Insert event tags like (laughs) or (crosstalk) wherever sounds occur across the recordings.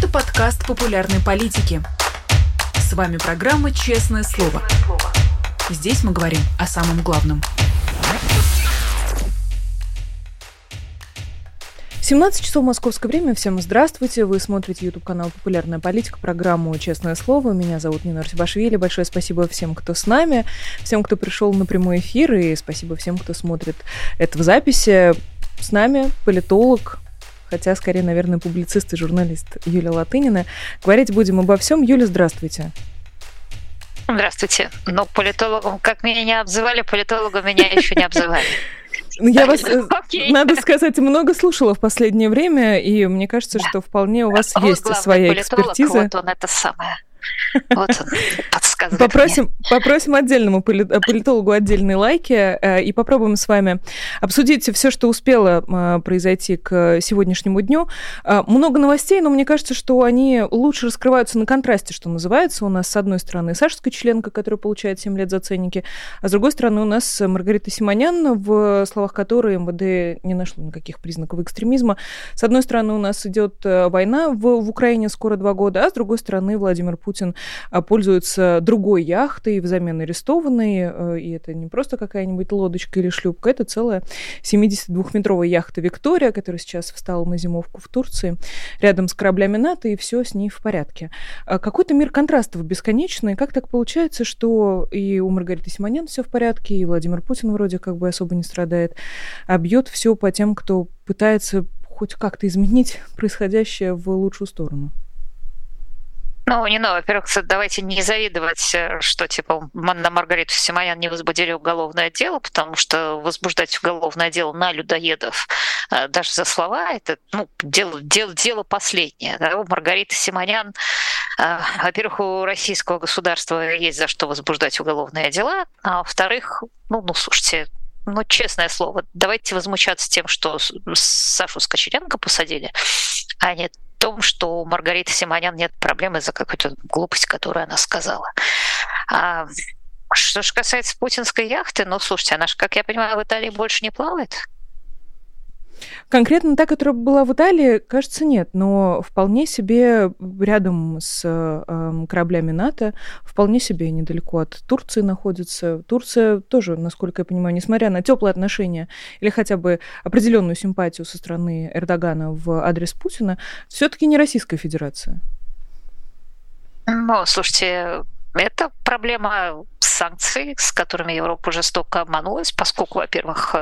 Это подкаст популярной политики. С вами программа «Честное слово». Здесь мы говорим о самом главном. 17 часов московское время. Всем здравствуйте. Вы смотрите YouTube канал «Популярная политика», программу «Честное слово». Меня зовут Нина Арсибашвили. Большое спасибо всем, кто с нами, всем, кто пришел на прямой эфир, и спасибо всем, кто смотрит это в записи. С нами политолог, хотя скорее, наверное, публицист и журналист Юлия Латынина. Говорить будем обо всем. Юля, здравствуйте. Здравствуйте. Ну, политологом, как меня не обзывали, политологом меня еще не обзывали. Ну, я вас, okay. Э, надо сказать, много слушала в последнее время, и мне кажется, что вполне у вас есть своя экспертиза. Вот он это самое. Вот подсказывает попросим, мне. попросим отдельному политологу отдельные лайки э, и попробуем с вами обсудить все, что успело э, произойти к сегодняшнему дню. Э, много новостей, но мне кажется, что они лучше раскрываются на контрасте, что называется. У нас, с одной стороны, Сашская членка, которая получает 7 лет за ценники, а с другой стороны, у нас Маргарита Симонян, в словах которой МВД не нашло никаких признаков экстремизма. С одной стороны, у нас идет война в, в Украине скоро два года, а с другой стороны, Владимир Путин пользуется другой яхтой взамен арестованной, э, и это не просто какая-нибудь лодочка или шлюпка, это целая 72-метровая яхта «Виктория», которая сейчас встала на зимовку в Турции, рядом с кораблями НАТО, и все с ней в порядке. А какой-то мир контрастов бесконечный. Как так получается, что и у Маргариты Симонян все в порядке, и Владимир Путин вроде как бы особо не страдает, а бьет все по тем, кто пытается хоть как-то изменить происходящее в лучшую сторону? Ну, не ну, во-первых, давайте не завидовать, э, что, типа, на Маргариту Симонян не возбудили уголовное дело, потому что возбуждать уголовное дело на людоедов э, даже за слова, это ну, дело, дело, дело последнее. Да? У Маргариты Симонян, э, во-первых, у российского государства есть за что возбуждать уголовные дела, а во-вторых, ну, ну, слушайте, ну, честное слово, давайте возмущаться тем, что Сашу Скочеренко посадили, а не том, что у Маргариты Симонян нет проблемы из-за какой-то глупость, которую она сказала. А что же касается путинской яхты, ну, слушайте, она же, как я понимаю, в Италии больше не плавает. Конкретно та, которая была в Италии, кажется, нет, но вполне себе рядом с э, кораблями НАТО, вполне себе недалеко от Турции находится. Турция тоже, насколько я понимаю, несмотря на теплые отношения или хотя бы определенную симпатию со стороны Эрдогана в адрес Путина, все-таки не Российская Федерация. Ну, слушайте, это проблема санкций, с которыми Европа жестоко обманулась, поскольку, во-первых,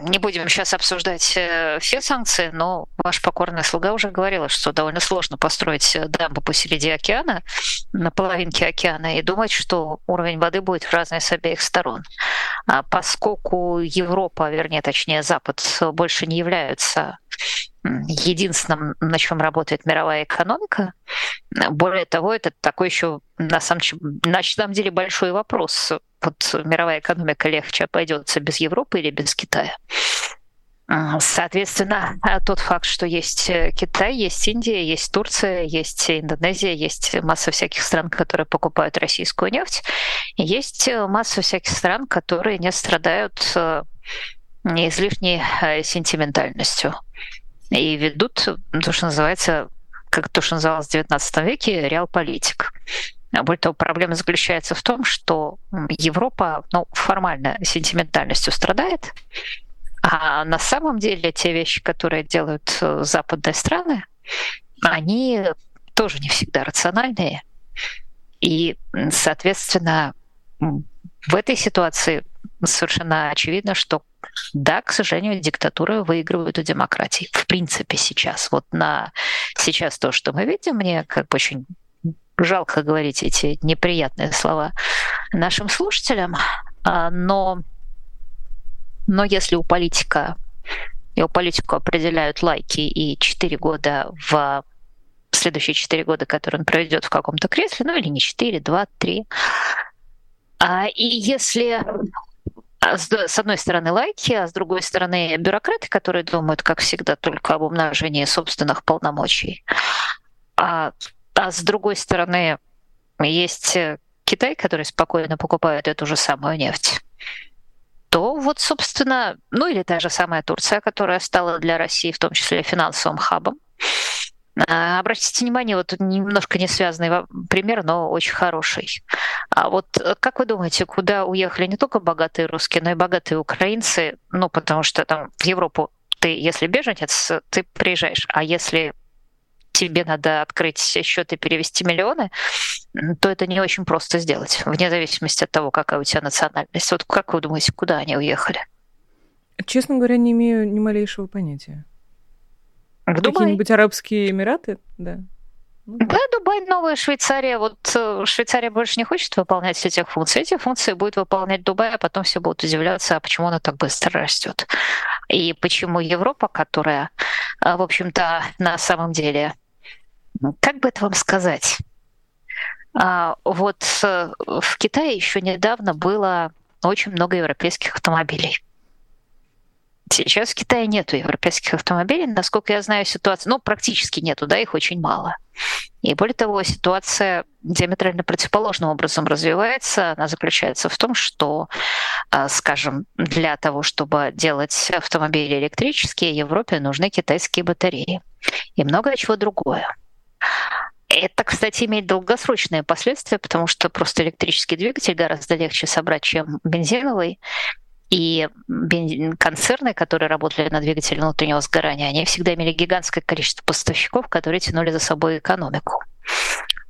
не будем сейчас обсуждать э, все санкции, но ваш покорный слуга уже говорила, что довольно сложно построить э, дамбу посреди океана, на половинке океана, и думать, что уровень воды будет в разные с обеих сторон. А поскольку Европа, вернее, точнее, Запад больше не являются единственным, на чем работает мировая экономика. Более того, это такой еще на самом, на самом деле большой вопрос. Вот мировая экономика легче обойдется без Европы или без Китая. Соответственно, тот факт, что есть э, Китай, есть Индия, есть Турция, есть Индонезия, есть масса всяких стран, которые покупают российскую нефть, есть э, масса всяких стран, которые не страдают э, излишней сентиментальностью и ведут то, что называется, как то, что называлось в XIX веке, реал-политик. Более того, проблема заключается в том, что Европа ну, формально сентиментальностью страдает, а на самом деле те вещи, которые делают э, западные страны, они тоже не всегда рациональные. И, соответственно, в этой ситуации совершенно очевидно, что да, к сожалению, диктатуры выигрывают у демократии. В принципе, сейчас. Вот на сейчас то, что мы видим, мне как бы очень жалко говорить эти неприятные слова нашим слушателям, а, но, но если у политика у политику определяют лайки и 4 года в следующие 4 года, которые он проведет в каком-то кресле, ну или не 4, 2, 3. А, и если с одной стороны лайки, а с другой стороны бюрократы, которые думают, как всегда, только об умножении собственных полномочий. А, а с другой стороны есть Китай, который спокойно покупает эту же самую нефть то вот, собственно, ну или та же самая Турция, которая стала для России в том числе финансовым хабом, А, обратите внимание, вот немножко не связанный пример, но очень хороший. А вот э, как вы думаете, куда уехали не только богатые русские, но и богатые украинцы? Ну, потому что там в Европу ты, если беженец, ты приезжаешь, а если тебе надо открыть счет и перевести миллионы, то это не очень просто сделать, вне зависимости от того, какая у тебя национальность. Вот как вы думаете, куда они уехали? Честно говоря, не имею ни малейшего понятия. Какие-нибудь Арабские Эмираты? Да. Ну, да, Дубай, Новая Швейцария. Вот э, Швейцария больше не хочет выполнять этих функций. Эти функции будет выполнять Дубай, а потом все будут удивляться, а почему она так быстро растет. И почему Европа, которая, э, в общем-то, на самом деле, как бы это вам сказать? А, вот э, в Китае еще недавно было очень много европейских автомобилей. Сейчас в Китае нету европейских автомобилей. Насколько я знаю ситуацию, ну, практически нету, да, их очень мало. И более того, ситуация диаметрально противоположным образом развивается. Она заключается в том, что, а, скажем, для того, чтобы делать автомобили электрические, Европе нужны китайские батареи и многое чего другое. Это, кстати, имеет долгосрочные последствия, потому что просто электрический двигатель гораздо легче собрать, чем бензиновый. И концерны, которые работали на двигателе внутреннего сгорания, они всегда имели гигантское количество поставщиков, которые тянули за собой экономику.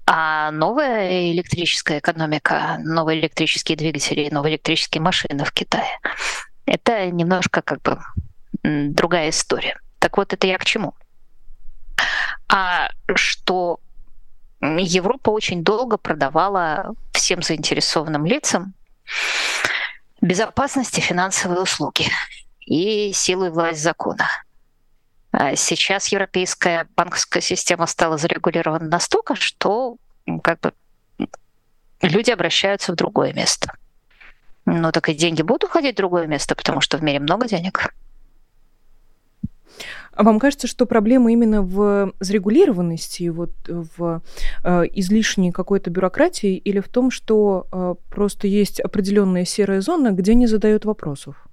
А новая электрическая экономика, новые электрические двигатели, новые электрические машины в Китае, это немножко как бы другая история. Так вот, это я к чему? А что Европа очень долго продавала всем заинтересованным лицам безопасности финансовые услуги и силу и власть закона. А сейчас европейская банковская система стала зарегулирована настолько, что как бы люди обращаются в другое место. Ну так и деньги будут уходить в другое место, потому что в мире много денег. А вам кажется, что проблема именно в зарегулированности, вот в э, излишней какой-то бюрократии, или в том, что э, просто есть определенная серая зона, где не задают вопросов?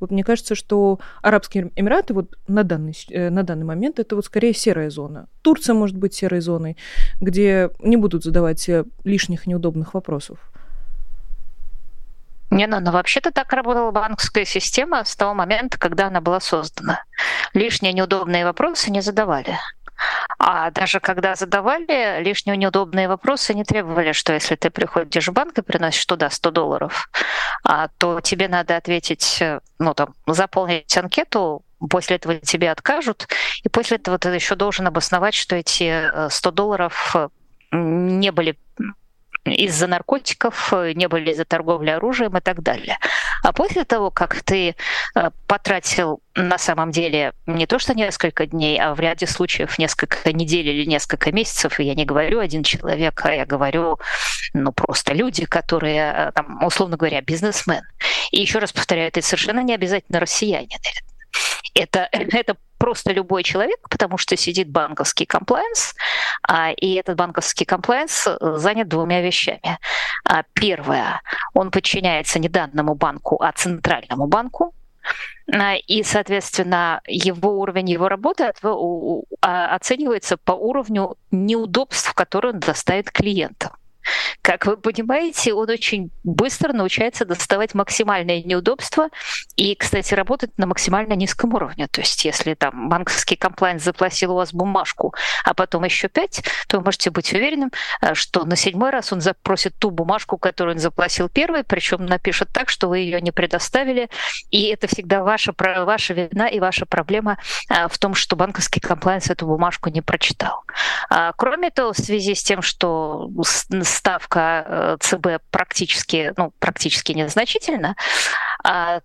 Вот мне кажется, что Арабские Эмираты вот на данный, э, на данный момент это вот скорее серая зона. Турция может быть серой зоной, где не будут задавать лишних неудобных вопросов. Не, ну, но вообще-то так работала банковская система с того момента, когда она была создана. Лишние неудобные вопросы не задавали. А даже когда задавали лишние неудобные вопросы, не требовали, что если ты приходишь в банк и приносишь туда 100 долларов, а, то тебе надо ответить, ну там, заполнить анкету, после этого тебе откажут, и после этого ты еще должен обосновать, что эти 100 э, долларов не были из-за наркотиков, э, не были из-за торговли оружием и так далее. А после того, как ты э, потратил на самом деле не то что несколько дней, а в ряде случаев несколько недель или несколько месяцев, и я не говорю один человек, а я говорю ну просто люди, которые, э, там, условно говоря, бизнесмен. И еще раз повторяю, это совершенно не обязательно россиянин это, (laughs) это просто любой человек, потому что сидит банковский комплайенс, а, и этот банковский комплайенс э, занят двумя вещами. А, первое, он подчиняется не данному банку, а центральному банку, а, и, соответственно, его уровень его работы оценивается по уровню неудобств, которые он доставит клиентам. Как вы понимаете, он очень быстро научается доставать максимальное неудобство и, кстати, работать на максимально низком уровне. То есть если там банковский комплайнс заплатил у вас бумажку, а потом еще пять, то вы можете быть уверенным, э, что на седьмой раз он запросит ту бумажку, которую он заплатил первый, причем напишет так, что вы ее не предоставили. И это всегда ваша, ваша вина и ваша проблема э, в том, что банковский комплайнс эту бумажку не прочитал. А, кроме того, в связи с тем, что ставка э, ЦБ практически, ну, практически незначительна. А,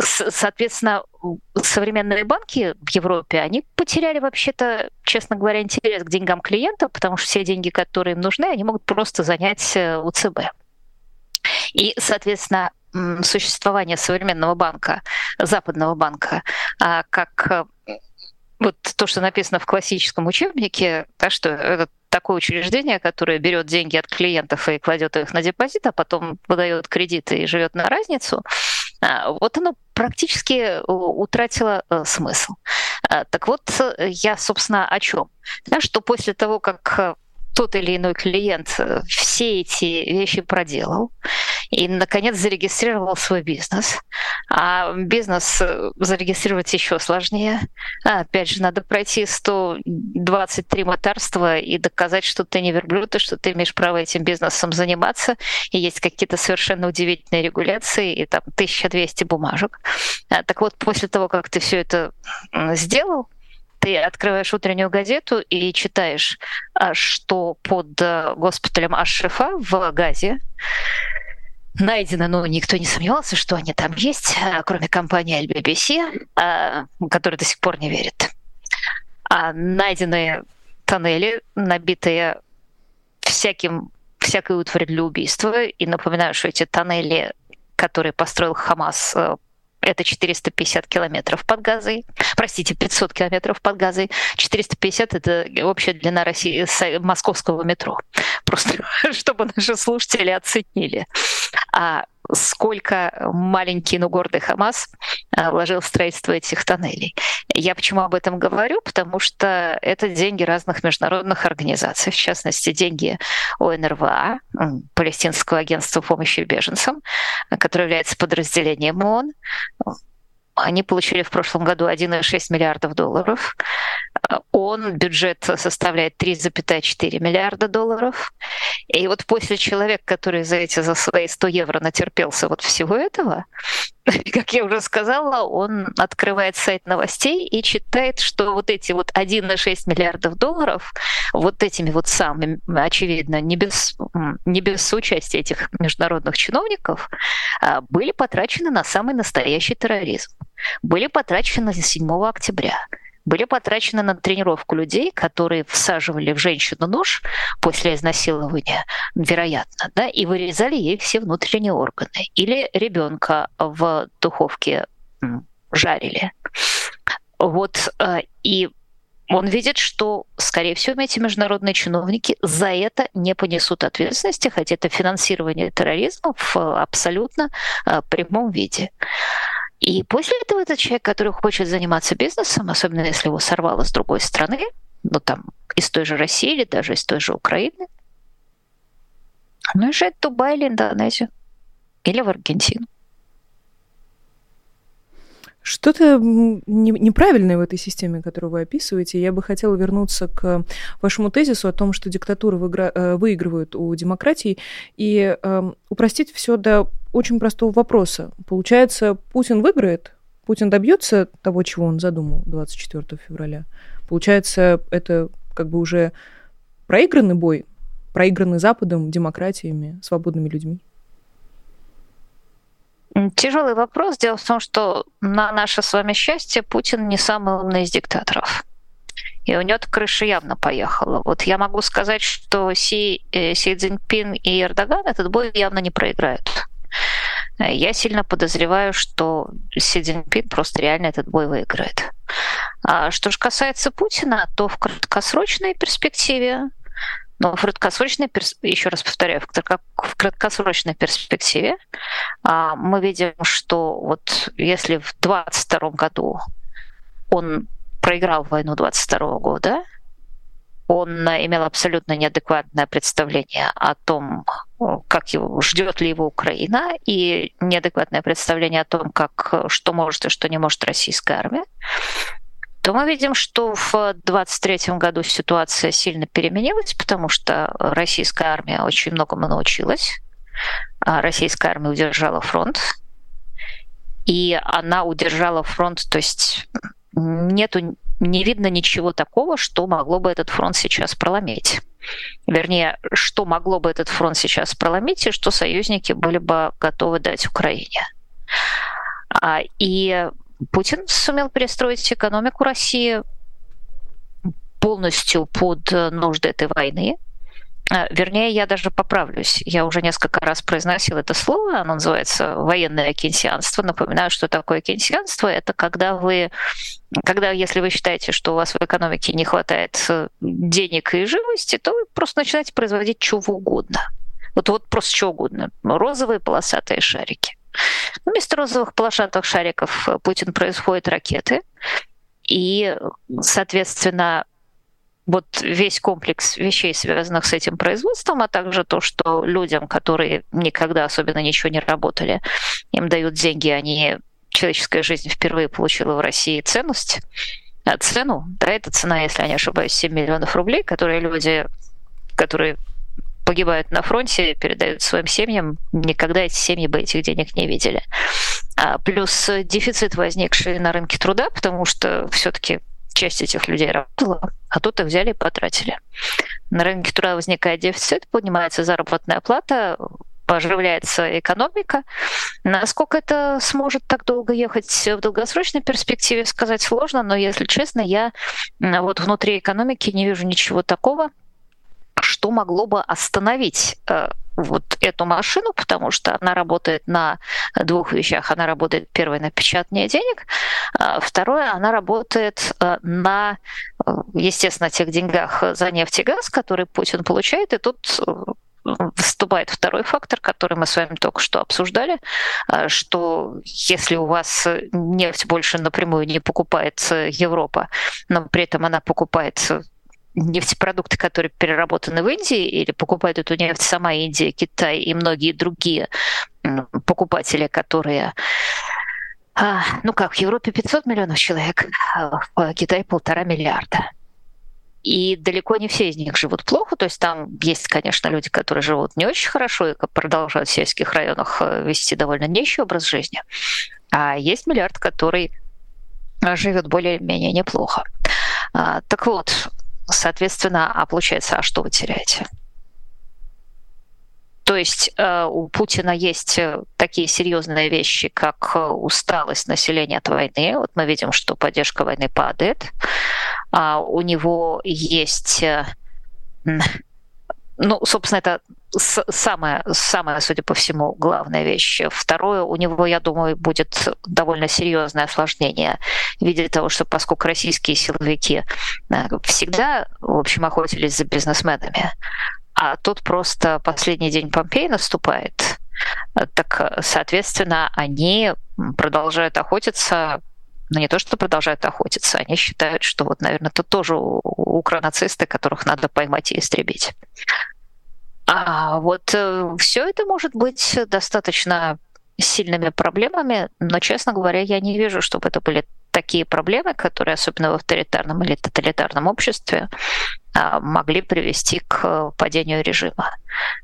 соответственно, современные банки в Европе, они потеряли вообще-то, честно говоря, интерес к деньгам клиентов, потому что все деньги, которые им нужны, они могут просто занять э, у ЦБ. И, соответственно, существование современного банка, западного банка, а, как э, вот то, что написано в классическом учебнике, да, что это такое учреждение, которое берет деньги от клиентов и кладет их на депозит, а потом выдает кредиты и живет на разницу, а, вот оно практически утратило э, смысл. Так вот, я, собственно, о чем? Что после того, как тот или иной клиент э, все эти вещи проделал и, наконец, зарегистрировал свой бизнес. А бизнес э, зарегистрировать еще сложнее. А, опять же, надо пройти 123 мытарства и доказать, что ты не верблюд, и что ты имеешь право этим бизнесом заниматься. И есть какие-то совершенно удивительные регуляции, и там 1200 бумажек. А, так вот, после того, как ты все это сделал, ты открываешь утреннюю газету и читаешь, а, что под э, госпиталем Ашрифа в Газе найдено, но никто не сомневался, что они там есть, а, кроме компании LBBC, а, которая до сих пор не верит. Найдены тоннели, набитые всяким, всякой утварь для убийства. И напоминаю, что эти тоннели, которые построил Хамас э, это 450 километров под газой. Простите, 500 километров под газой. 450 — это общая длина России, московского метро. Просто (laughs) чтобы наши слушатели оценили. А сколько маленький, но гордый Хамас э, вложил в строительство этих тоннелей. Я почему об этом говорю? Потому что это деньги разных международных организаций, в частности, деньги ОНРВА, Палестинского агентства помощи беженцам, которое является подразделением ООН, они получили в прошлом году 1,6 миллиардов долларов. Он, бюджет составляет 3,4 миллиарда долларов. И вот после человека, который за эти, за свои 100 евро натерпелся вот всего этого, (laughs) как я уже сказала, он открывает сайт новостей и читает, что вот эти вот 1,6 миллиардов долларов вот этими вот самыми, очевидно, не без, не без участия этих международных чиновников, а, были потрачены на самый настоящий терроризм. Были потрачены 7 октября были потрачены на тренировку людей, которые всаживали в женщину нож после изнасилования, вероятно, да, и вырезали ей все внутренние органы. Или ребенка в духовке жарили. Вот, э, и он видит, что, скорее всего, эти международные чиновники за это не понесут ответственности, хотя это финансирование терроризма в абсолютно э, прямом виде. И после этого этот человек, который хочет заниматься бизнесом, особенно если его сорвало с другой страны, ну там из той же России или даже из той же Украины, он уезжает в Дубай или Индонезию или в Аргентину. Что-то неправильное в этой системе, которую вы описываете. Я бы хотела вернуться к вашему тезису о том, что диктатуры э, выигрывают у демократии, и э, упростить все до очень простого вопроса. Получается, Путин выиграет? Путин добьется того, чего он задумал 24 февраля? Получается, это как бы уже проигранный бой, проигранный Западом, демократиями, свободными людьми? Тяжелый вопрос. Дело в том, что на наше с вами счастье Путин не самый умный из диктаторов. И у него крыша явно поехала. Вот я могу сказать, что Си, э, Си Цзиньпин и Эрдоган этот бой явно не проиграют. Я сильно подозреваю, что Си Цзиньпин просто реально этот бой выиграет. А что же касается Путина, то в краткосрочной перспективе но в краткосрочной, еще раз повторяю, в краткосрочной перспективе а, мы видим, что вот если в 2022 году он проиграл войну 22 года, он имел абсолютно неадекватное представление о том, как его, ждет ли его Украина, и неадекватное представление о том, как, что может и что не может российская армия то мы видим, что в 2023 году ситуация сильно переменилась, потому что российская армия очень многому научилась. А российская армия удержала фронт, и она удержала фронт, то есть нету, не видно ничего такого, что могло бы этот фронт сейчас проломить. Вернее, что могло бы этот фронт сейчас проломить, и что союзники были бы готовы дать Украине. А, и Путин сумел перестроить экономику России полностью под нужды этой войны. А, вернее, я даже поправлюсь. Я уже несколько раз произносила это слово. Оно называется военное кейнсианство. Напоминаю, что такое кейнсианство. Это когда вы, когда, если вы считаете, что у вас в экономике не хватает э, денег и живости, то вы просто начинаете производить чего угодно. Вот, вот просто что угодно. Розовые полосатые шарики. Вместо розовых полосатых шариков э, Путин производит ракеты. И, соответственно, вот весь комплекс вещей, связанных с этим производством, а также то, что людям, которые никогда особенно ничего не работали, им дают деньги, они человеческая жизнь впервые получила в России ценность, а цену, да, это цена, если я не ошибаюсь, 7 миллионов рублей, которые люди, которые погибают на фронте, передают своим семьям, никогда эти семьи бы этих денег не видели. А плюс дефицит, возникший на рынке труда, потому что все-таки часть этих людей работала, а тут их взяли и потратили. На рынке труда возникает дефицит, поднимается заработная плата, оживляется экономика. Насколько это сможет так долго ехать в долгосрочной перспективе, сказать сложно, но, если честно, я вот внутри экономики не вижу ничего такого, что могло бы остановить э, вот эту машину, потому что она работает на двух вещах. Она работает, первое, на печатание денег, а второе, она работает э, на, э, естественно, тех деньгах за нефть и газ, которые Путин получает, и тут вступает второй фактор, который мы с вами только что обсуждали, что если у вас нефть больше напрямую не покупает Европа, но при этом она покупает нефтепродукты, которые переработаны в Индии, или покупает эту нефть сама Индия, Китай и многие другие покупатели, которые а, ну как, в Европе 500 миллионов человек, а в Китае полтора миллиарда. И далеко не все из них живут плохо. То есть там есть, конечно, люди, которые живут не очень хорошо и продолжают в сельских районах э, вести довольно нищий образ жизни. А есть миллиард, который живет более-менее неплохо. А, так вот, Соответственно, а получается, а что вы теряете? То есть э, у Путина есть э, такие серьезные вещи, как э, усталость населения от войны. Вот мы видим, что поддержка войны падает. А у него есть ну, собственно, это самая, самая, судя по всему, главная вещь. Второе, у него, я думаю, будет довольно серьезное осложнение в виде того, что поскольку российские силовики э, всегда, в общем, охотились за бизнесменами, а тут просто последний день Помпеи наступает, э, так, соответственно, они продолжают охотиться но не то, что продолжают охотиться, они считают, что вот, наверное, это тоже укронацисты, которых надо поймать и истребить. А вот э, все это может быть достаточно сильными проблемами, но, честно говоря, я не вижу, чтобы это были такие проблемы, которые, особенно в авторитарном или тоталитарном обществе, а, могли привести к падению режима.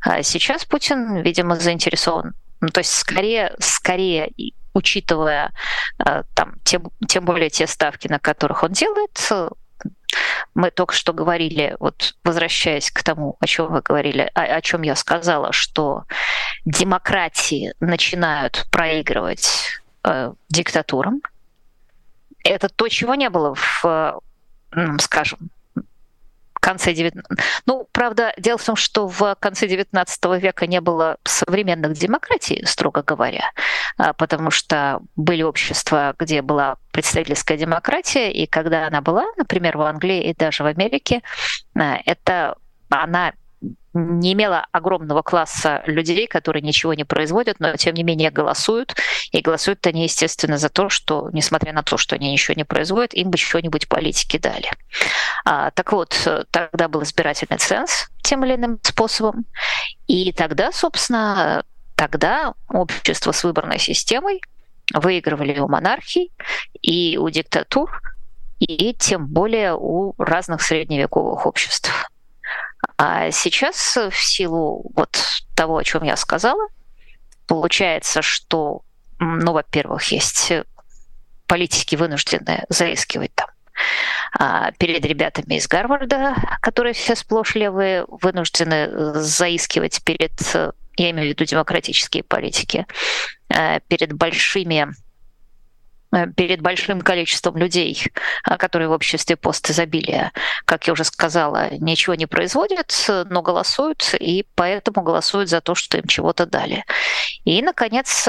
А сейчас Путин, видимо, заинтересован ну, то есть скорее, скорее учитывая а, там, тем, тем более те ставки, на которых он делает, мы только что говорили, вот возвращаясь к тому, о чем вы говорили, о, о чем я сказала, что демократии начинают проигрывать э, диктатурам. Это то, чего не было в, скажем, конце 19... Ну, правда, дело в том, что в конце 19 века не было современных демократий, строго говоря, потому что были общества, где была представительская демократия, и когда она была, например, в Англии и даже в Америке, а, это она не имела огромного класса людей, которые ничего не производят, но тем не менее голосуют. И голосуют они, естественно, за то, что, несмотря на то, что они ничего не производят, им бы что-нибудь политики дали. А, так вот, тогда был избирательный ценз тем или иным способом. И тогда, собственно, тогда общество с выборной системой выигрывали у монархий и у диктатур, и тем более у разных средневековых обществ. А сейчас в силу вот того, о чем я сказала, получается, что, ну, во-первых, есть политики вынуждены заискивать там а перед ребятами из Гарварда, которые все сплошь левые, вынуждены заискивать перед, я имею в виду демократические политики, а перед большими Э, перед большим количеством людей, э, которые в обществе постизобилия, как я уже сказала, ничего не производят, но голосуют, и поэтому голосуют за то, что им чего-то дали. И, наконец,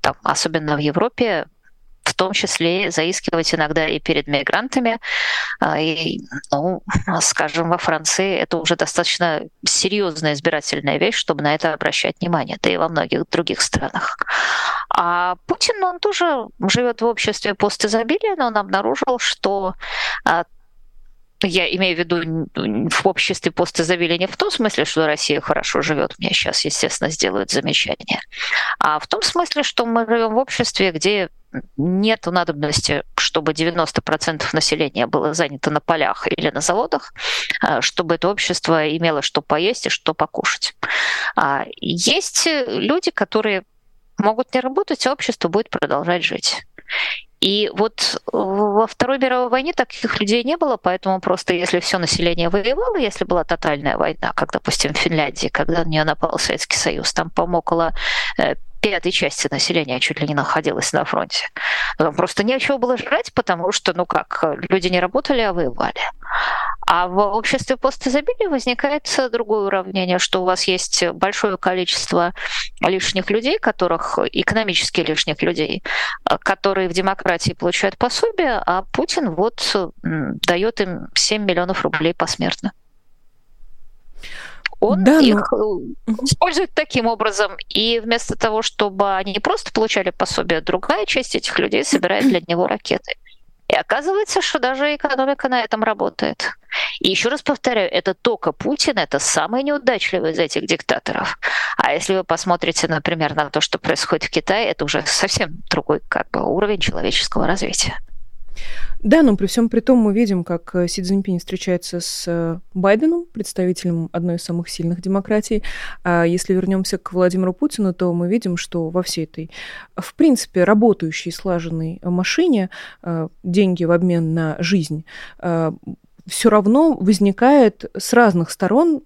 там, особенно в Европе, в том числе заискивать иногда и перед мигрантами. И, ну, скажем, во Франции это уже достаточно серьезная избирательная вещь, чтобы на это обращать внимание, да и во многих других странах. А Путин, он тоже живет в обществе постизобилия, но он обнаружил, что я имею в виду в обществе постизобилия не в том смысле, что Россия хорошо живет, мне сейчас, естественно, сделают замечание, а в том смысле, что мы живем в обществе, где нет надобности, чтобы 90% населения было занято на полях или на заводах, а, чтобы это общество имело что поесть и что покушать. А, есть люди, которые могут не работать, а общество будет продолжать жить. И вот во Второй мировой войне таких людей не было, поэтому просто если все население воевало, если была тотальная война, как, допустим, в Финляндии, когда на нее напал Советский Союз, там, по около э, пятой части населения чуть ли не находилась на фронте. Там просто нечего было жрать, потому что, ну как, люди не работали, а воевали. А в обществе постизобилия возникает другое уравнение, что у вас есть большое количество лишних людей, которых экономически лишних людей, которые в демократии получают пособие, а Путин вот дает им 7 миллионов рублей посмертно он да, их но... Э, использует таким образом. И вместо того, чтобы они просто получали пособие, другая часть этих людей собирает для него ракеты. И оказывается, что даже экономика на этом работает. И еще раз повторяю, это только Путин, это самый неудачливый из этих диктаторов. А если вы посмотрите, например, на то, что происходит в Китае, это уже совсем другой как бы, уровень человеческого развития. Да, но при всем при том мы видим, как э, Си Цзиньпинь встречается с э, Байденом, представителем одной из самых сильных демократий. А если вернемся к Владимиру Путину, то мы видим, что во всей этой, в принципе, работающей, слаженной машине э, деньги в обмен на жизнь все равно возникает с разных сторон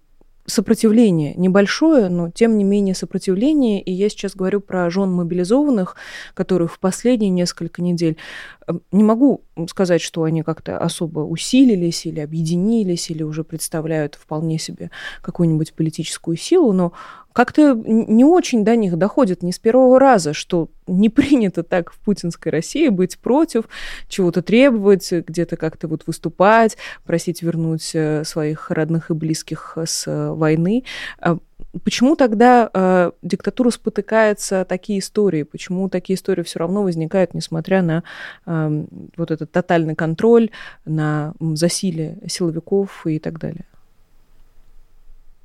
сопротивление небольшое, но тем не менее сопротивление. И я сейчас говорю про жен мобилизованных, которые в последние несколько недель не могу сказать, что они как-то особо усилились или объединились, или уже представляют вполне себе какую-нибудь политическую силу, но как-то не очень до них доходит не с первого раза, что не (laughs) принято так в путинской России быть против, чего-то требовать, где-то как-то вот выступать, просить вернуть э, своих родных и близких с э, войны. Почему тогда э, диктатура спотыкается такие истории? Почему такие истории все равно возникают, несмотря на э, вот этот тотальный контроль, на засилие силовиков и так далее?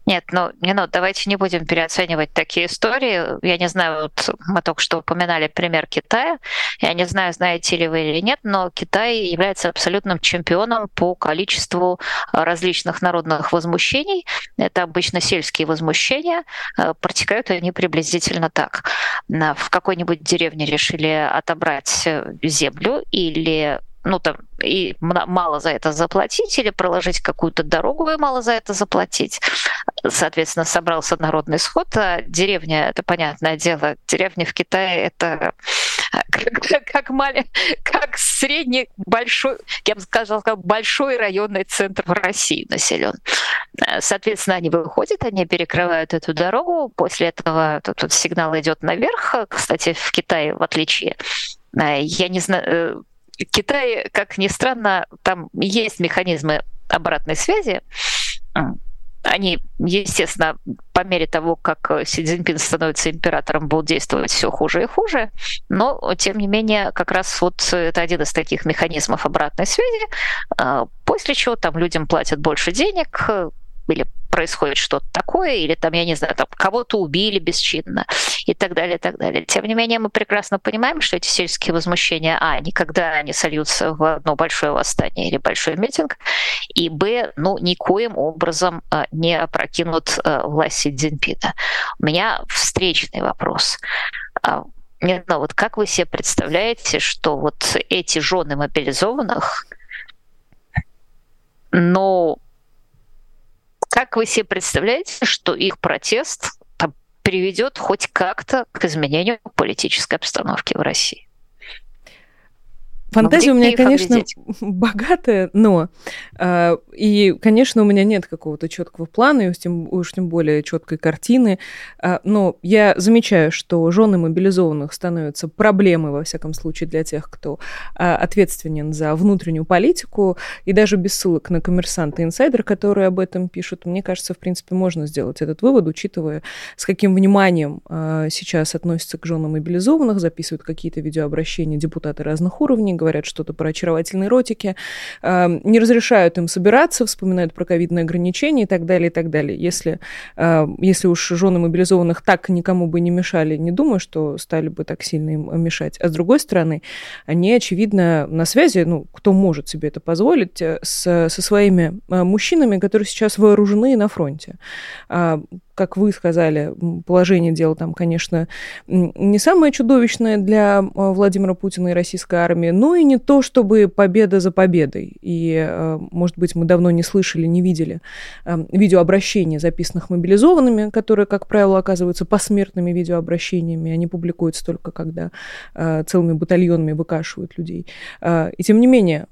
Нет, ну, не, ну, давайте не будем переоценивать такие истории. Я не знаю, вот мы только что упоминали пример Китая. Я не знаю, знаете ли вы или нет, но Китай является абсолютным чемпионом по количеству различных народных возмущений. Это обычно сельские возмущения. Э, протекают они приблизительно так. В какой-нибудь деревне решили отобрать э, землю или ну там и мало за это заплатить, или проложить какую-то дорогу и мало за это заплатить. Соответственно, собрался народный сход, а деревня, это понятное дело, деревня в Китае это как, как, мале, как средний большой, я бы сказала, как большой районный центр в России населен. Соответственно, они выходят, они перекрывают эту дорогу, после этого тут, тут сигнал идет наверх. Кстати, в Китае, в отличие я не знаю, э, Китай, как ни странно, там есть механизмы обратной связи. Они, естественно, по мере того, как Си Цзиньпин становится императором, будут действовать все хуже и хуже. Но, тем не менее, как раз вот это один из таких механизмов обратной связи, а, после чего там людям платят больше денег, или происходит что-то такое, или там, я не знаю, там кого-то убили бесчинно и так далее, и так далее. Тем не менее, мы прекрасно понимаем, что эти сельские возмущения, а, никогда не сольются в одно большое восстание или большой митинг, и, б, ну, никоим образом а, не опрокинут а, власть Си Цзиньпина. У меня встречный вопрос. А, не знаю, вот как вы себе представляете, что вот эти жены мобилизованных, ну, как вы себе представляете, что их протест приведет хоть как-то к изменению политической обстановки в России? Фантазия у меня, конечно, оглядеть. (laughs) богатая, но э, и, конечно, у меня нет какого-то четкого плана, и уж тем, уж тем более четкой картины. Э, но я замечаю, что жены мобилизованных становятся проблемой, во всяком случае, для тех, кто э, ответственен за внутреннюю политику, и даже без ссылок на коммерсанты инсайдер, которые об этом пишут, мне кажется, в принципе, можно сделать этот вывод, учитывая, с каким вниманием э, сейчас относятся к женам мобилизованных, записывают какие-то видеообращения депутаты разных уровней, говорят что-то про очаровательные ротики, эм, не разрешают им собираться, вспоминают про ковидные ограничения и так далее, и так далее. Если, э, если уж жены мобилизованных так никому бы не мешали, не думаю, что стали бы так сильно им мешать. А с другой стороны, они, очевидно, на связи, ну, кто может себе это позволить, э, с, со своими э, мужчинами, которые сейчас вооружены на фронте. Как вы сказали, положение дел там, конечно, не самое чудовищное для а, Владимира Путина и российской армии, но и не то, чтобы победа за победой. И, а, может быть, мы давно не слышали, не видели а, видеообращений, записанных мобилизованными, которые, как правило, оказываются посмертными видеообращениями. Они публикуются только, когда целыми батальонами выкашивают людей. И, тем не менее,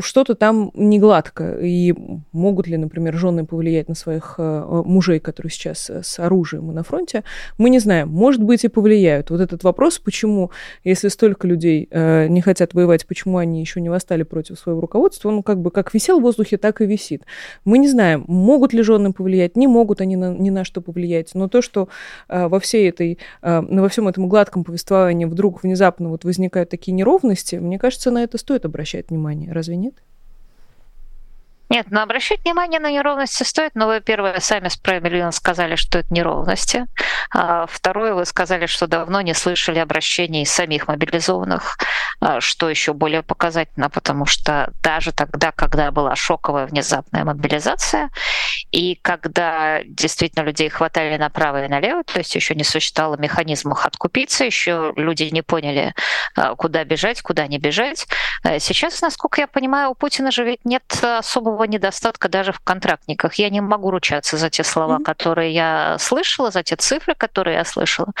что-то там не гладко. И могут ли, например, жены повлиять на своих мужей, которые сейчас с оружием и на фронте, мы не знаем. Может быть, и повлияют. Вот этот вопрос, почему, если столько людей э, не хотят воевать, почему они еще не восстали против своего руководства, он как бы как висел в воздухе, так и висит. Мы не знаем, могут ли жены повлиять, не могут они на, ни на что повлиять. Но то, что э, во всей этой, э, во всем этом гладком повествовании вдруг внезапно вот возникают такие неровности, мне кажется, на это стоит обращать внимание. Разве нет? Нет, но обращать внимание на неровности стоит. Но вы, первое, сами справедливо сказали, что это неровности. А второе, вы сказали, что давно не слышали обращений самих мобилизованных, а, что еще более показательно, потому что даже тогда, когда была шоковая внезапная мобилизация, и когда действительно людей хватали направо и налево, то есть еще не существовало механизмов откупиться, еще люди не поняли, а, куда бежать, куда не бежать. А сейчас, насколько я понимаю, у Путина же ведь нет особого недостатка даже в контрактниках. Я не могу ручаться за те слова, mm-hmm. которые я слышала, за те цифры, которые я слышала.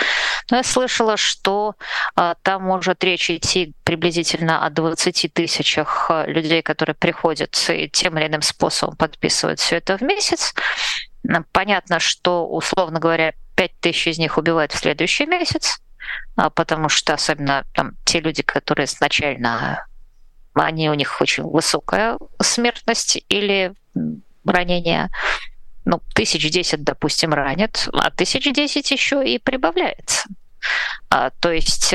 Но я слышала, что а, там может речь идти приблизительно о 20 тысячах людей, которые приходят и тем или иным способом подписывают все это в месяц. Понятно, что, условно говоря, 5 тысяч из них убивают в следующий месяц, а, потому что особенно там те люди, которые изначально они у них очень высокая смертность или ранение. Ну, тысяч десять, допустим, ранят, а тысяч десять еще и прибавляется. А, то есть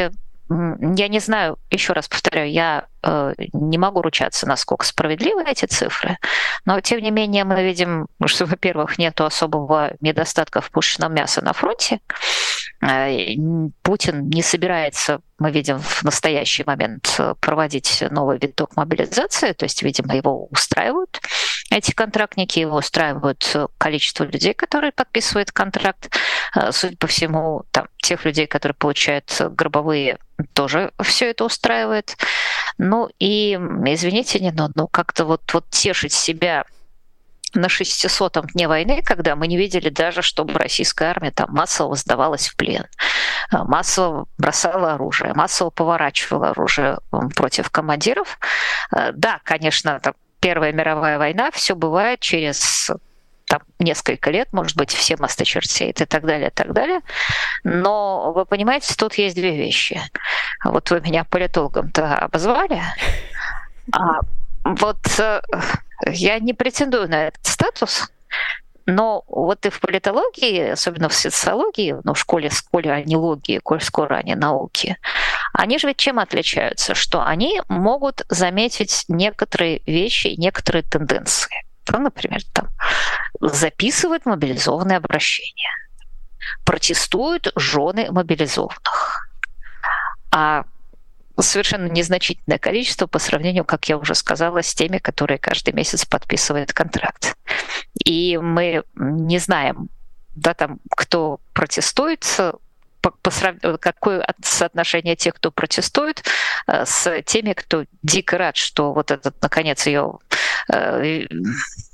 я не знаю, еще раз повторяю, я э, не могу ручаться, насколько справедливы эти цифры, но тем не менее мы видим, (laughs) что, во-первых, нет особого недостатка в пушечном мясе на фронте. Э, Путин не собирается, мы видим в настоящий момент, проводить новый виток мобилизации, то есть, видимо, его устраивают эти контрактники, его устраивают количество людей, которые подписывают контракт. Э, судя по всему, там, тех людей, которые получают гробовые тоже все это устраивает. Ну и, извините, не но ну, как-то вот, вот тешить себя на 600-м дне войны, когда мы не видели даже, чтобы российская армия там массово сдавалась в плен, массово бросала оружие, массово поворачивала оружие против командиров. Да, конечно, там Первая мировая война, все бывает через там, несколько лет, может быть, все мосты черсеют и так далее, и так далее. Но вы понимаете, тут есть две вещи. Вот вы меня политологом-то обозвали, а вот э, я не претендую на этот статус, но вот и в политологии, особенно в социологии, ну, в школе, в школе они логии, коль скоро они науки, они же ведь чем отличаются? Что они могут заметить некоторые вещи, некоторые тенденции. Ну, например, там, записывают мобилизованные обращения, протестуют жены мобилизованных. А совершенно незначительное количество по сравнению, как я уже сказала, с теми, которые каждый месяц подписывают контракт. И мы не знаем, да, там, кто протестует, по, по, какое соотношение тех, кто протестует, э, с теми, кто дико рад, что вот этот, наконец, ее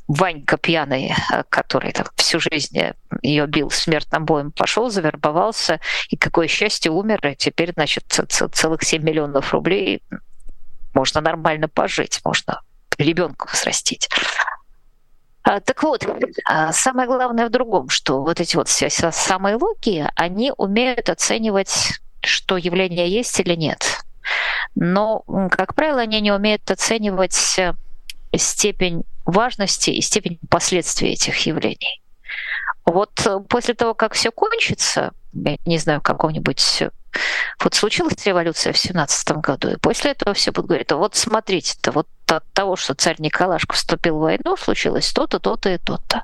Ванька пьяный, э, который там всю жизнь ее бил смертным боем, пошел, завербовался, и какое счастье, умер, и теперь, значит, целых 7 миллионов рублей можно нормально пожить, можно ребенка срастить. А, так вот, а, самое главное в другом, что вот эти вот все самые логи, они умеют оценивать, что явление есть или нет. Но, как правило, они не умеют оценивать э, степень важности и степень последствий этих явлений. Вот э, после того, как все кончится, я не знаю, какого-нибудь... Э, вот случилась революция в семнадцатом году, и после этого все будут говорить, вот смотрите-то, вот от того, что царь Николашка вступил в войну, случилось то-то, то-то и то-то.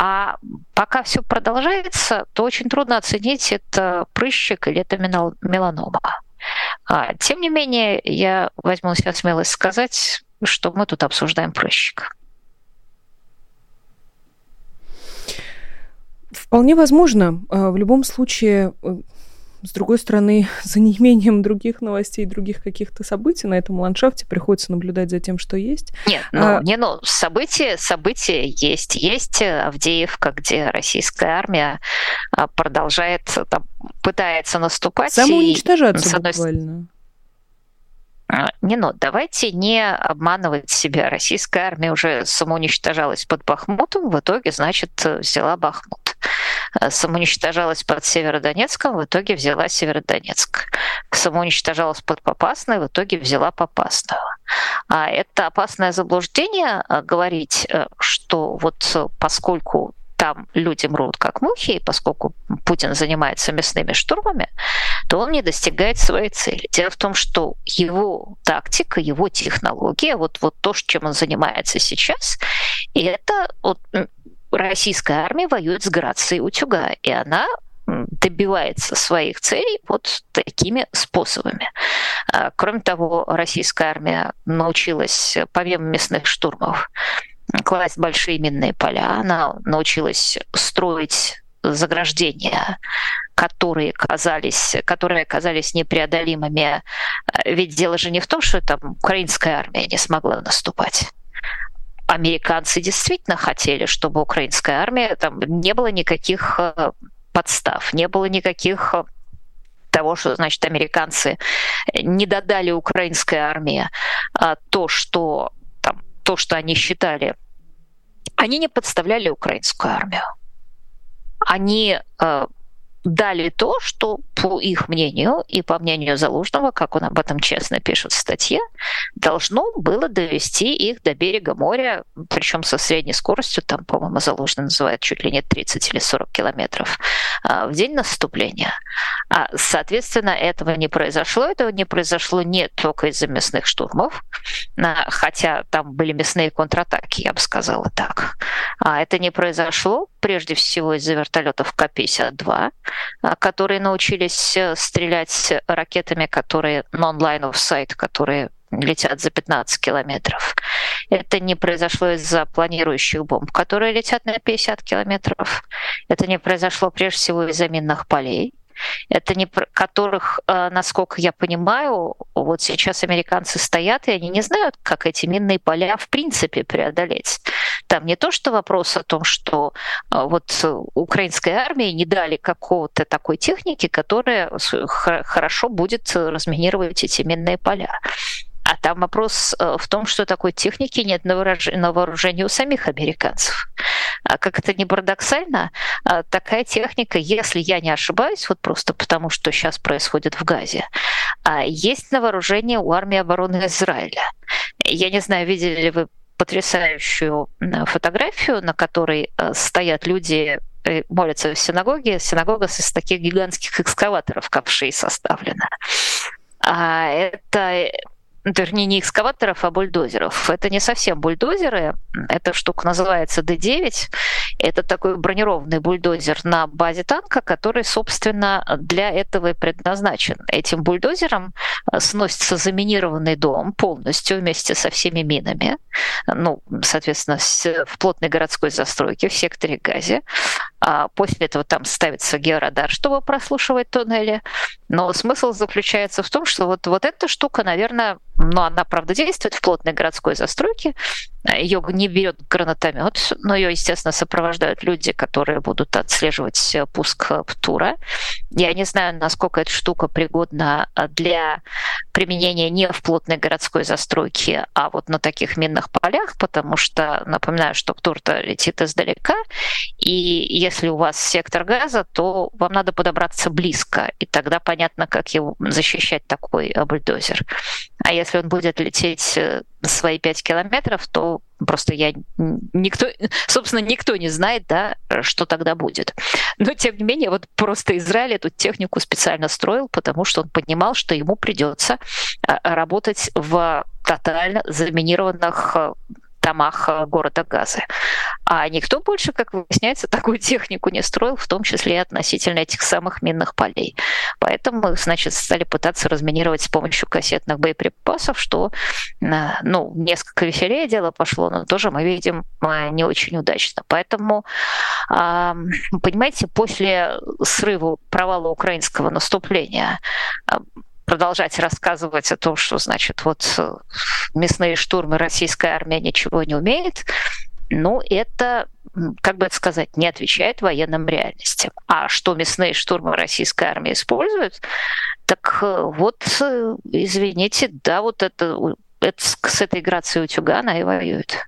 А пока все продолжается, то очень трудно оценить, это прыщик или это меланома. А, тем не менее, я возьму себя смелость сказать, что мы тут обсуждаем прыщик. Вполне возможно. А, в любом случае, э, с другой стороны, (laughs) за неимением других новостей, других каких-то событий на этом ландшафте приходится наблюдать за тем, что есть. Нет, ну, а... не, ну, события, события есть. Есть Авдеевка, где российская армия а, продолжает, там, пытается наступать. Самоуничтожаться и, буквально. А, не, ну, давайте не обманывать себя. Российская армия уже самоуничтожалась под Бахмутом, в итоге, значит, взяла Бахмут. Э, самоуничтожалась под Северодонецком, в итоге взяла Северодонецк. Самоуничтожалась под Попасной, в итоге взяла Попасную. А это опасное заблуждение э, говорить, э, что вот поскольку там люди мрут как мухи, и поскольку Путин занимается мясными штурмами, то он не достигает своей цели. Дело в том, что его тактика, его технология, вот, вот то, чем он занимается сейчас, это вот российская армия воюет с Грацией утюга, и она добивается своих целей вот такими способами. А, кроме того, российская армия научилась, помимо мясных штурмов, класть большие минные поля, она научилась строить заграждения, которые казались, которые оказались непреодолимыми. Ведь дело же не в том, что там украинская армия не смогла наступать американцы действительно хотели, чтобы украинская армия, там не было никаких э, подстав, не было никаких э, того, что, значит, американцы не додали украинской армии а то, что, то, что они считали. Они не подставляли украинскую армию. Они э, дали то, что, по их мнению и по мнению Залужного, как он об этом честно пишет в статье, должно было довести их до берега моря, причем со средней скоростью, там, по-моему, Залужный называет чуть ли не 30 или 40 километров а, в день наступления. А, соответственно, этого не произошло. Этого не произошло не только из-за мясных штурмов, а, хотя там были мясные контратаки, я бы сказала так. А это не произошло прежде всего из-за вертолетов К-52, а, которые научились э, стрелять ракетами, которые non-line of sight, которые летят за 15 километров. Это не произошло из-за планирующих бомб, которые летят на 50 километров. Это не произошло прежде всего из-за минных полей это не которых, э, насколько я понимаю, вот сейчас американцы стоят, и они не знают, как эти минные поля в принципе преодолеть. Там не то, что вопрос о том, что э, вот украинской армии не дали какого-то такой техники, которая хорошо будет разминировать эти минные поля. А там вопрос э, в том, что такой техники нет на вооружении у самих американцев. А как это не парадоксально, а такая техника, если я не ошибаюсь, вот просто потому, что сейчас происходит в Газе, а есть на вооружении у армии обороны Израиля. Я не знаю, видели ли вы потрясающую фотографию, на которой э, стоят люди э, молятся в синагоге. Синагога из таких гигантских экскаваторов ковшей составлена. А это вернее, не экскаваторов, а бульдозеров. Это не совсем бульдозеры. Эта штука называется D9. Это такой бронированный бульдозер на базе танка, который, собственно, для этого и предназначен. Этим бульдозером э, сносится заминированный дом полностью вместе со всеми минами. Ну, соответственно, в плотной городской застройке в секторе Газе. А после этого там ставится георадар, чтобы прослушивать туннели. Но смысл заключается в том, что вот, вот эта штука, наверное, ну, она, правда, действует в плотной городской застройке, ее не берет гранатомет, но ее, естественно, сопровождают люди, которые будут отслеживать пуск ПТУРа. Я не знаю, насколько эта штука пригодна для применения не в плотной городской застройке, а вот на таких минных полях, потому что, напоминаю, что ПТУР-то летит издалека, и если у вас сектор газа, то вам надо подобраться близко, и тогда понятно, как его защищать такой бульдозер. А если он будет лететь э, свои 5 километров, то просто я никто, собственно, никто не знает, да, что тогда будет. Но тем не менее, вот просто Израиль эту технику специально строил, потому что он понимал, что ему придется а, работать в тотально заминированных э, домах э, города Газы. А никто больше, как выясняется, (laughs) такую технику не строил, в том числе и относительно этих самых минных полей. Поэтому, значит, стали пытаться разминировать с помощью кассетных боеприпасов, что, э, ну, несколько веселее дело пошло, но тоже мы видим э, не очень удачно. Поэтому, понимаете, после срыва провала украинского наступления продолжать рассказывать о том, что, значит, вот э, мясные штурмы российская армия ничего не умеет, ну, это, как бы это сказать, не отвечает военным реальностям. А что мясные штурмы российской армии используют, так э, вот, э, извините, да, вот это, это с этой грацией утюга она и воюет.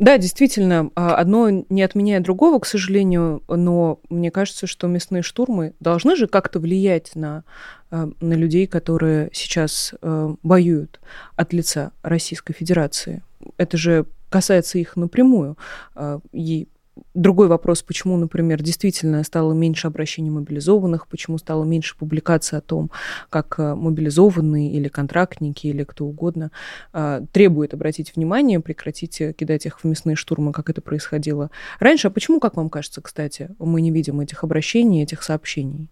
Да, действительно, а, одно не отменяет другого, к сожалению, но мне кажется, что мясные штурмы должны же как-то влиять на, а, на людей, которые сейчас а, воюют от лица Российской Федерации. Это же касается их напрямую. И Другой вопрос, почему, например, действительно стало меньше обращений мобилизованных, почему стало меньше публикаций о том, как э, мобилизованные или контрактники, или кто угодно э, требуют обратить внимание, прекратить э, кидать их в мясные штурмы, как это происходило раньше. А почему, как вам кажется, кстати, мы не видим этих обращений, этих сообщений?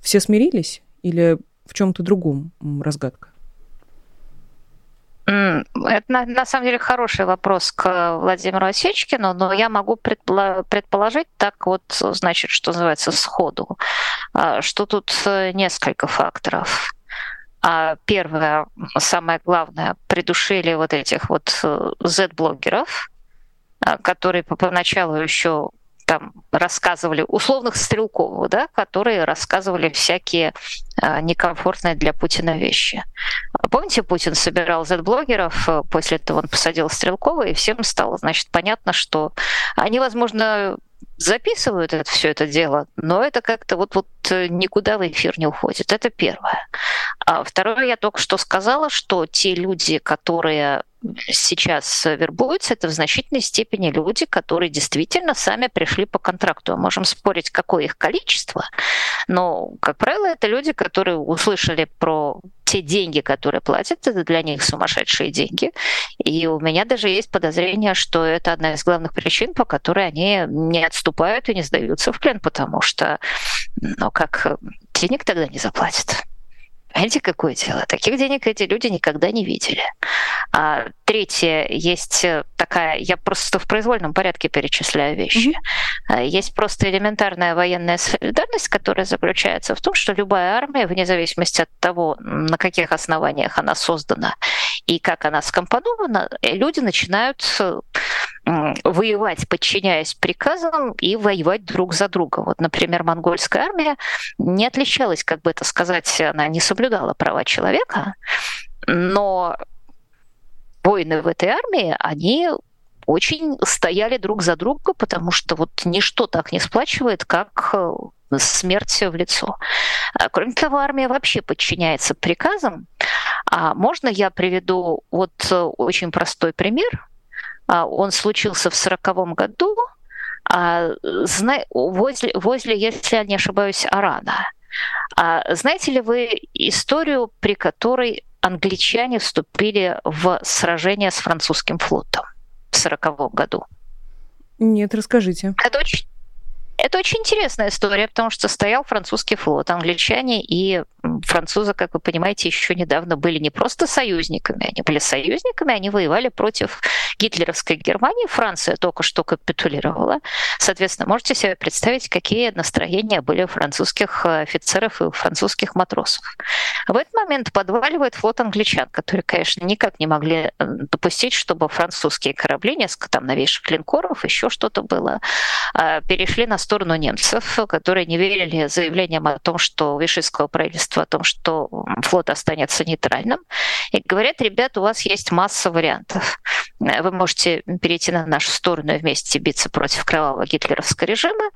Все смирились или в чем-то другом разгадка? Это на, на самом деле хороший вопрос к Владимиру Осечкину, но я могу предположить так вот, значит, что называется, сходу, а, что тут э, несколько факторов. А первое, самое главное, придушили вот этих вот э, Z-блогеров, а, которые поначалу еще там рассказывали условных Стрелковых, да, которые рассказывали всякие э, некомфортные для Путина вещи. Помните, Путин собирал Z-блогеров, э, после этого он посадил Стрелкова, и всем стало, значит, понятно, что они, возможно, записывают это, все это дело, но это как-то вот, вот э, никуда в эфир не уходит. Это первое. А второе, я только что сказала, что те люди, которые сейчас вербуются, это в значительной степени люди, которые действительно сами пришли по контракту. Можем спорить, какое их количество, но, как правило, это люди, которые услышали про те деньги, которые платят, это для них сумасшедшие деньги. И у меня даже есть подозрение, что это одна из главных причин, по которой они не отступают и не сдаются в плен, потому что, ну, как денег тогда не заплатят. Понимаете, какое дело? Таких денег эти люди никогда не видели. А, третье, есть такая, я просто в произвольном порядке перечисляю вещи. Mm-hmm. Есть просто элементарная военная солидарность, которая заключается в том, что любая армия, вне зависимости от того, на каких основаниях она создана и как она скомпонована, э, люди начинают воевать, подчиняясь приказам, и воевать друг за друга. Вот, например, монгольская армия не отличалась, как бы это сказать, она не соблюдала права человека, но воины в этой армии, они очень стояли друг за друга, потому что вот ничто так не сплачивает, как э, смерть в лицо. А, кроме того, армия вообще подчиняется приказам. А можно я приведу вот э, очень простой пример? А, он случился в сороковом году а, возле, возле, если я не ошибаюсь, Арана. А знаете ли вы историю, при которой англичане вступили в сражение с французским флотом в сороковом году? Нет, расскажите. Это очень Это очень интересная история, потому что стоял французский флот. Англичане и французы, как вы понимаете, еще недавно были не просто союзниками, они были союзниками, они воевали против гитлеровской Германии. Франция только что капитулировала. Соответственно, можете себе представить, какие настроения были у французских офицеров и у французских матросов. В этот момент подваливает флот англичан, которые, конечно, никак не могли э, допустить, чтобы французские корабли, несколько там новейших линкоров, еще что-то было, э, перешли на сторону немцев, которые не верили заявлениям о том, что Вишистского правительства, о том, что флот останется нейтральным. И говорят, ребят, у вас есть масса вариантов. Вы можете перейти на нашу сторону и вместе биться против кровавого гитлеровского режима.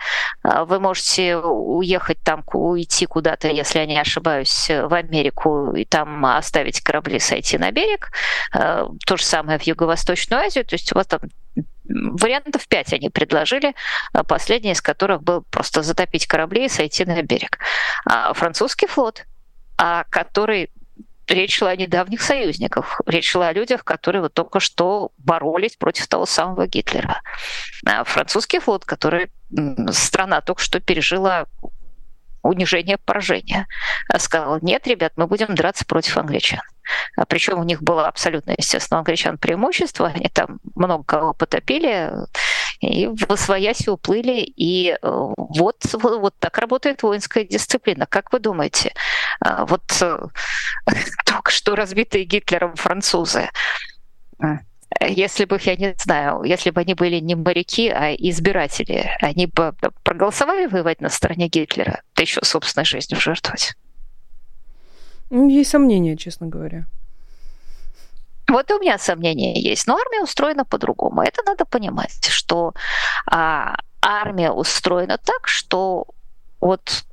Вы можете уехать там, уйти куда-то, если я не ошибаюсь, в Америку и там оставить корабли, сойти на берег. То же самое в Юго-Восточную Азию. То есть у вас там Вариантов пять они предложили, а последний из которых был просто затопить корабли и сойти на берег. А французский флот, а который речь шла о недавних союзниках. Речь шла о людях, которые вот только что боролись против того самого Гитлера. А французский флот, который страна только что пережила унижение, поражение. Сказал, нет, ребят, мы будем драться против англичан. А Причем у них было абсолютно, естественно, у англичан преимущество. Они там много кого потопили и в освояси уплыли. И э, вот, вот, так работает воинская дисциплина. Как вы думаете? А, вот э, (laughs) только что разбитые Гитлером французы если бы, я не знаю, если бы они были не моряки, а избиратели, они бы проголосовали воевать на стороне Гитлера, да еще собственной жизнью жертвовать? Ну, есть сомнения, честно говоря. Вот и у меня сомнения есть. Но армия устроена по-другому. Это надо понимать, что а, армия устроена так, что вот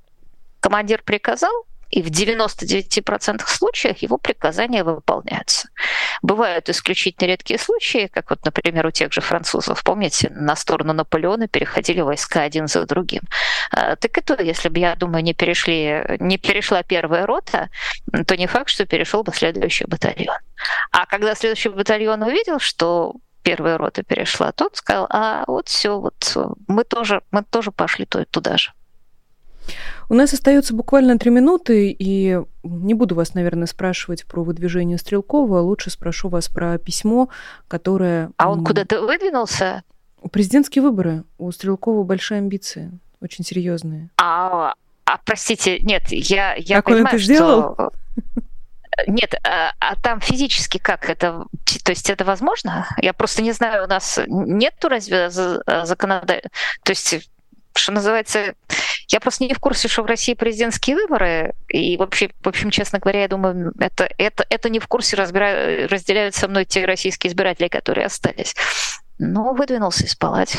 командир приказал, и в 99% случаев его приказания выполняются. Бывают исключительно редкие случаи, как вот, например, у тех же французов, помните, на сторону Наполеона переходили войска один за другим. А, так это, если бы, я думаю, не, перешли, не перешла первая рота, то не факт, что перешел бы следующий батальон. А когда следующий батальон увидел, что первая рота перешла, тот сказал, а вот все, вот мы тоже, мы тоже пошли туда же. У нас остается буквально три минуты, и не буду вас, наверное, спрашивать про выдвижение Стрелкова, лучше спрошу вас про письмо, которое... А он куда-то выдвинулся? Президентские выборы. У Стрелкова большие амбиции, очень серьезные. А, а простите, нет, я, я как понимаю, он это сделал? что... (laughs) Нет, а, а там физически как это? То есть это возможно? Я просто не знаю, у нас нету разве законодательства? То есть что называется, я просто не в курсе, что в России президентские выборы, и вообще, в общем, честно говоря, я думаю, это, это, это не в курсе разбира... разделяют со мной те российские избиратели, которые остались. Но выдвинулся из палаты.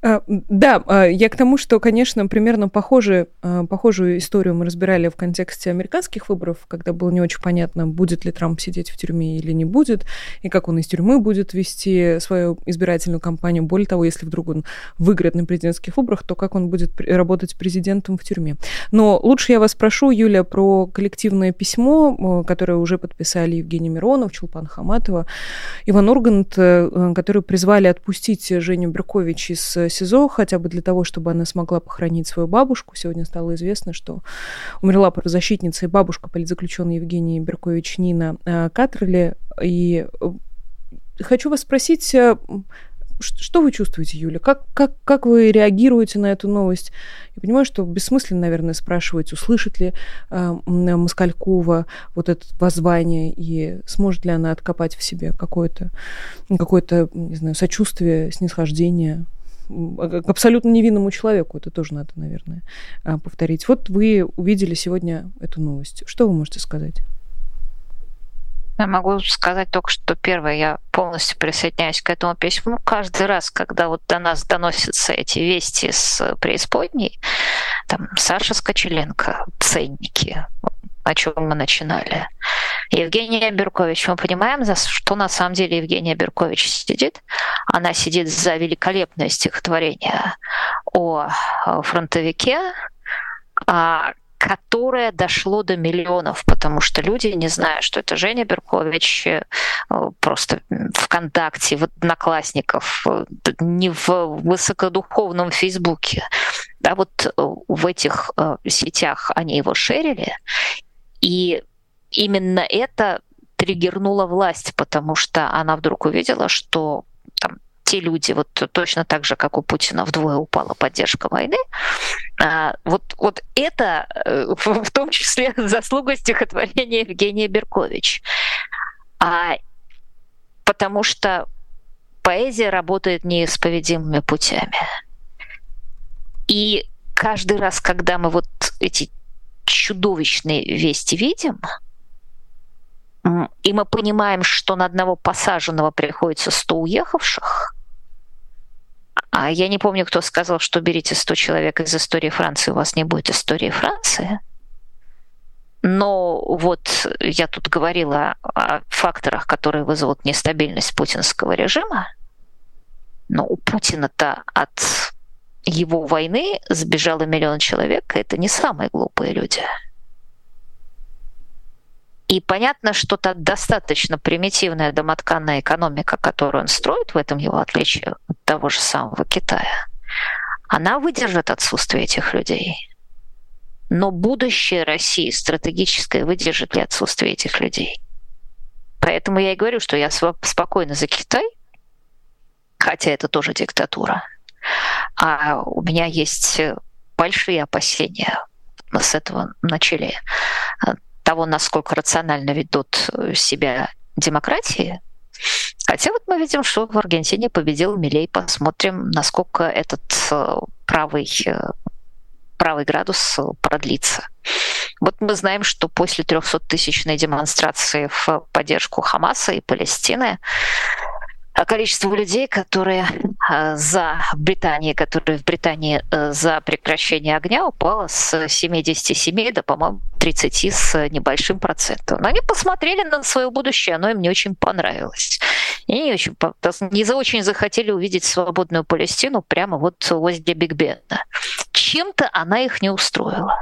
А, да, а, я к тому, что, конечно, примерно похожие, а, похожую историю мы разбирали в контексте американских выборов, когда было не очень понятно, будет ли Трамп сидеть в тюрьме или не будет, и как он из тюрьмы будет вести свою избирательную кампанию. Более того, если вдруг он выиграет на президентских выборах, то как он будет работать президентом в тюрьме. Но лучше я вас прошу, Юля, про коллективное письмо, которое уже подписали Евгений Миронов, Чулпан Хаматова, Иван Ургант, э, которые призвали отпустить Женю Беркович из СИЗО, хотя бы для того, чтобы она смогла похоронить свою бабушку. Сегодня стало известно, что умерла правозащитница и бабушка политзаключенной Евгении Беркович Нина э, Катрелли. И э, хочу вас спросить, э, что вы чувствуете, Юля? Как, как, как вы реагируете на эту новость? Я понимаю, что бессмысленно, наверное, спрашивать, услышит ли э, Москалькова вот это воззвание и сможет ли она откопать в себе какое-то, какое-то не знаю, сочувствие, снисхождение к абсолютно невинному человеку. Это тоже надо, наверное, а, повторить. Вот вы увидели сегодня эту новость. Что вы можете сказать? Я могу сказать только, что первое, я полностью присоединяюсь к этому письму. Каждый раз, когда вот до нас доносятся эти вести с преисподней, там Саша Скочеленко, ценники, о чем мы начинали. Евгения Беркович, мы понимаем, за что на самом деле Евгения Беркович сидит. Она сидит за великолепное стихотворение о фронтовике, а которое дошло до миллионов, потому что люди, не зная, что это Женя Беркович, э, просто ВКонтакте, в Одноклассников, э, не в высокодуховном Фейсбуке, да, вот э, в этих сетях они его шерили, и именно это триггернуло власть, потому что она вдруг увидела, что там те люди, вот точно так же, как у Путина вдвое упала поддержка войны, а, вот, вот это э, (laughs) в том числе (laughs) заслуга стихотворения Евгения Беркович. А, потому что поэзия работает неисповедимыми путями. И каждый раз, когда мы вот эти чудовищные вести видим, и мы понимаем, что на одного посаженного приходится 100 уехавших, а я не помню, кто сказал, что берите 100 человек из истории Франции, у вас не будет истории Франции. Но вот я тут говорила о факторах, которые вызовут нестабильность путинского режима. Но у Путина-то от его войны сбежало миллион человек, это не самые глупые люди. И понятно, что та достаточно примитивная домотканная экономика, которую он строит, в этом его отличие от того же самого Китая, она выдержит отсутствие этих людей. Но будущее России стратегическое выдержит ли отсутствие этих людей? Поэтому я и говорю, что я спокойно за Китай, хотя это тоже диктатура. А у меня есть большие опасения с этого начали того, насколько рационально ведут э, себя демократии. Хотя вот мы видим, что в Аргентине победил Милей. Посмотрим, насколько этот э, правый, э, правый градус продлится. Вот мы знаем, что после 300-тысячной демонстрации в поддержку Хамаса и Палестины а количество людей, которые а, за Британии, которые в Британии э, за прекращение огня упало с 77 до, по-моему, 30 с небольшим процентом. Они посмотрели на свое будущее, оно им не очень понравилось. И не очень, не за очень захотели увидеть свободную Палестину прямо вот возле Биг Бена. Чем-то она их не устроила.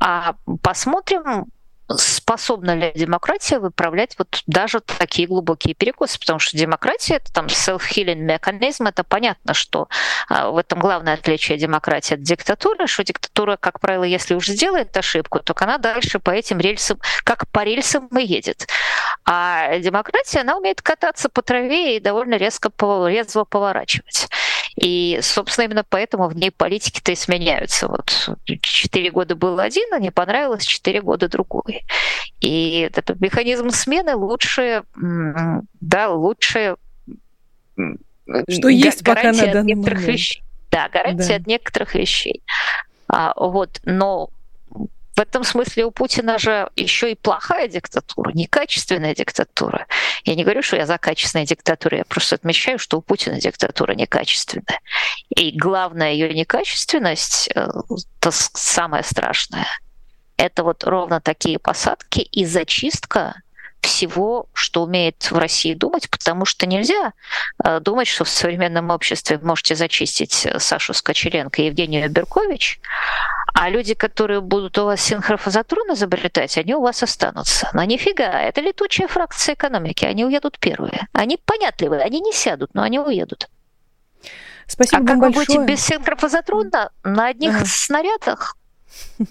А посмотрим, способна ли демократия выправлять вот даже такие глубокие перекосы, потому что демократия это там self-healing механизм, это понятно, что а, в этом главное отличие демократии от диктатуры, что диктатура, как правило, если уже сделает ошибку, то она дальше по этим рельсам, как по рельсам и едет. А демократия, она умеет кататься по траве и довольно резко, резво поворачивать. И, собственно, именно поэтому в ней политики-то и сменяются. Вот четыре года был один, а не понравилось четыре года другой. И этот механизм смены лучше, да, лучше что есть пока на данный момент. Вещей. Да, гарантия да. от некоторых вещей. А, вот, но в этом смысле у Путина же еще и плохая диктатура, некачественная диктатура. Я не говорю, что я за качественную диктатуру, я просто отмечаю, что у Путина диктатура некачественная. И главная ее некачественность, это самое страшное, это вот ровно такие посадки и зачистка всего, что умеет в России думать, потому что нельзя э, думать, что в современном обществе можете зачистить э, Сашу Скочеленко и Евгению Беркович, а люди, которые будут у вас синхрофазотрон изобретать, они у вас останутся. Но нифига, это летучая фракция экономики, они уедут первые. Они понятливые, они не сядут, но они уедут. Спасибо а вам как большое. вы будете без синхрофазотрона на одних ага. снарядах? (laughs)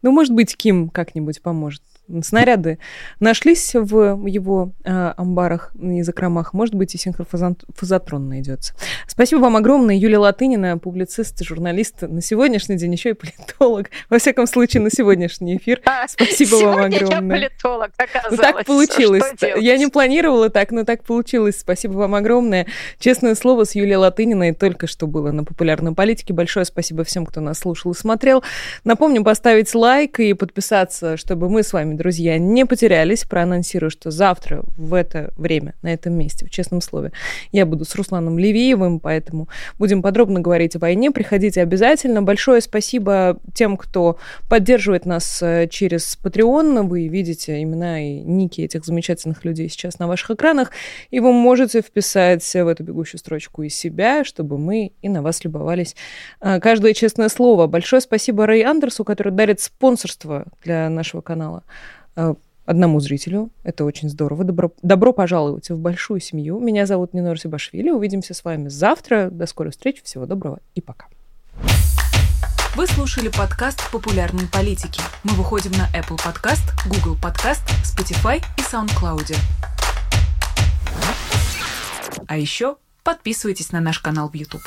Ну, может быть, Ким как-нибудь поможет снаряды нашлись в его э, амбарах и закромах, может быть, и синхрофазотрон найдется. Спасибо вам огромное, Юлия Латынина, публицист, журналист, на сегодняшний день еще и политолог. Во всяком случае, на сегодняшний эфир. Спасибо вам огромное. Я политолог, оказалось. Ну, так получилось. Я не планировала так, но так получилось. Спасибо вам огромное. Честное слово, с Юлией Латыниной только что было на популярной политике. Большое спасибо всем, кто нас слушал и смотрел. Напомню, поставить лайк и подписаться, чтобы мы с вами друзья, не потерялись. Проанонсирую, что завтра в это время, на этом месте, в честном слове, я буду с Русланом Левиевым, поэтому будем подробно говорить о войне. Приходите обязательно. Большое спасибо тем, кто поддерживает нас э, через Patreon. Вы видите имена и ники этих замечательных людей сейчас на ваших экранах, и вы можете вписать в эту бегущую строчку и себя, чтобы мы и на вас любовались. А, каждое честное слово. Большое спасибо Рэй Андерсу, который дарит спонсорство для нашего канала одному зрителю. Это очень здорово. Добро, добро пожаловать в большую семью. Меня зовут Нинор Сибашвили. Увидимся с вами завтра. До скорой встречи. Всего доброго и пока. Вы слушали подкаст «Популярные политики». Мы выходим на Apple Podcast, Google Podcast, Spotify и SoundCloud. А еще подписывайтесь на наш канал в YouTube.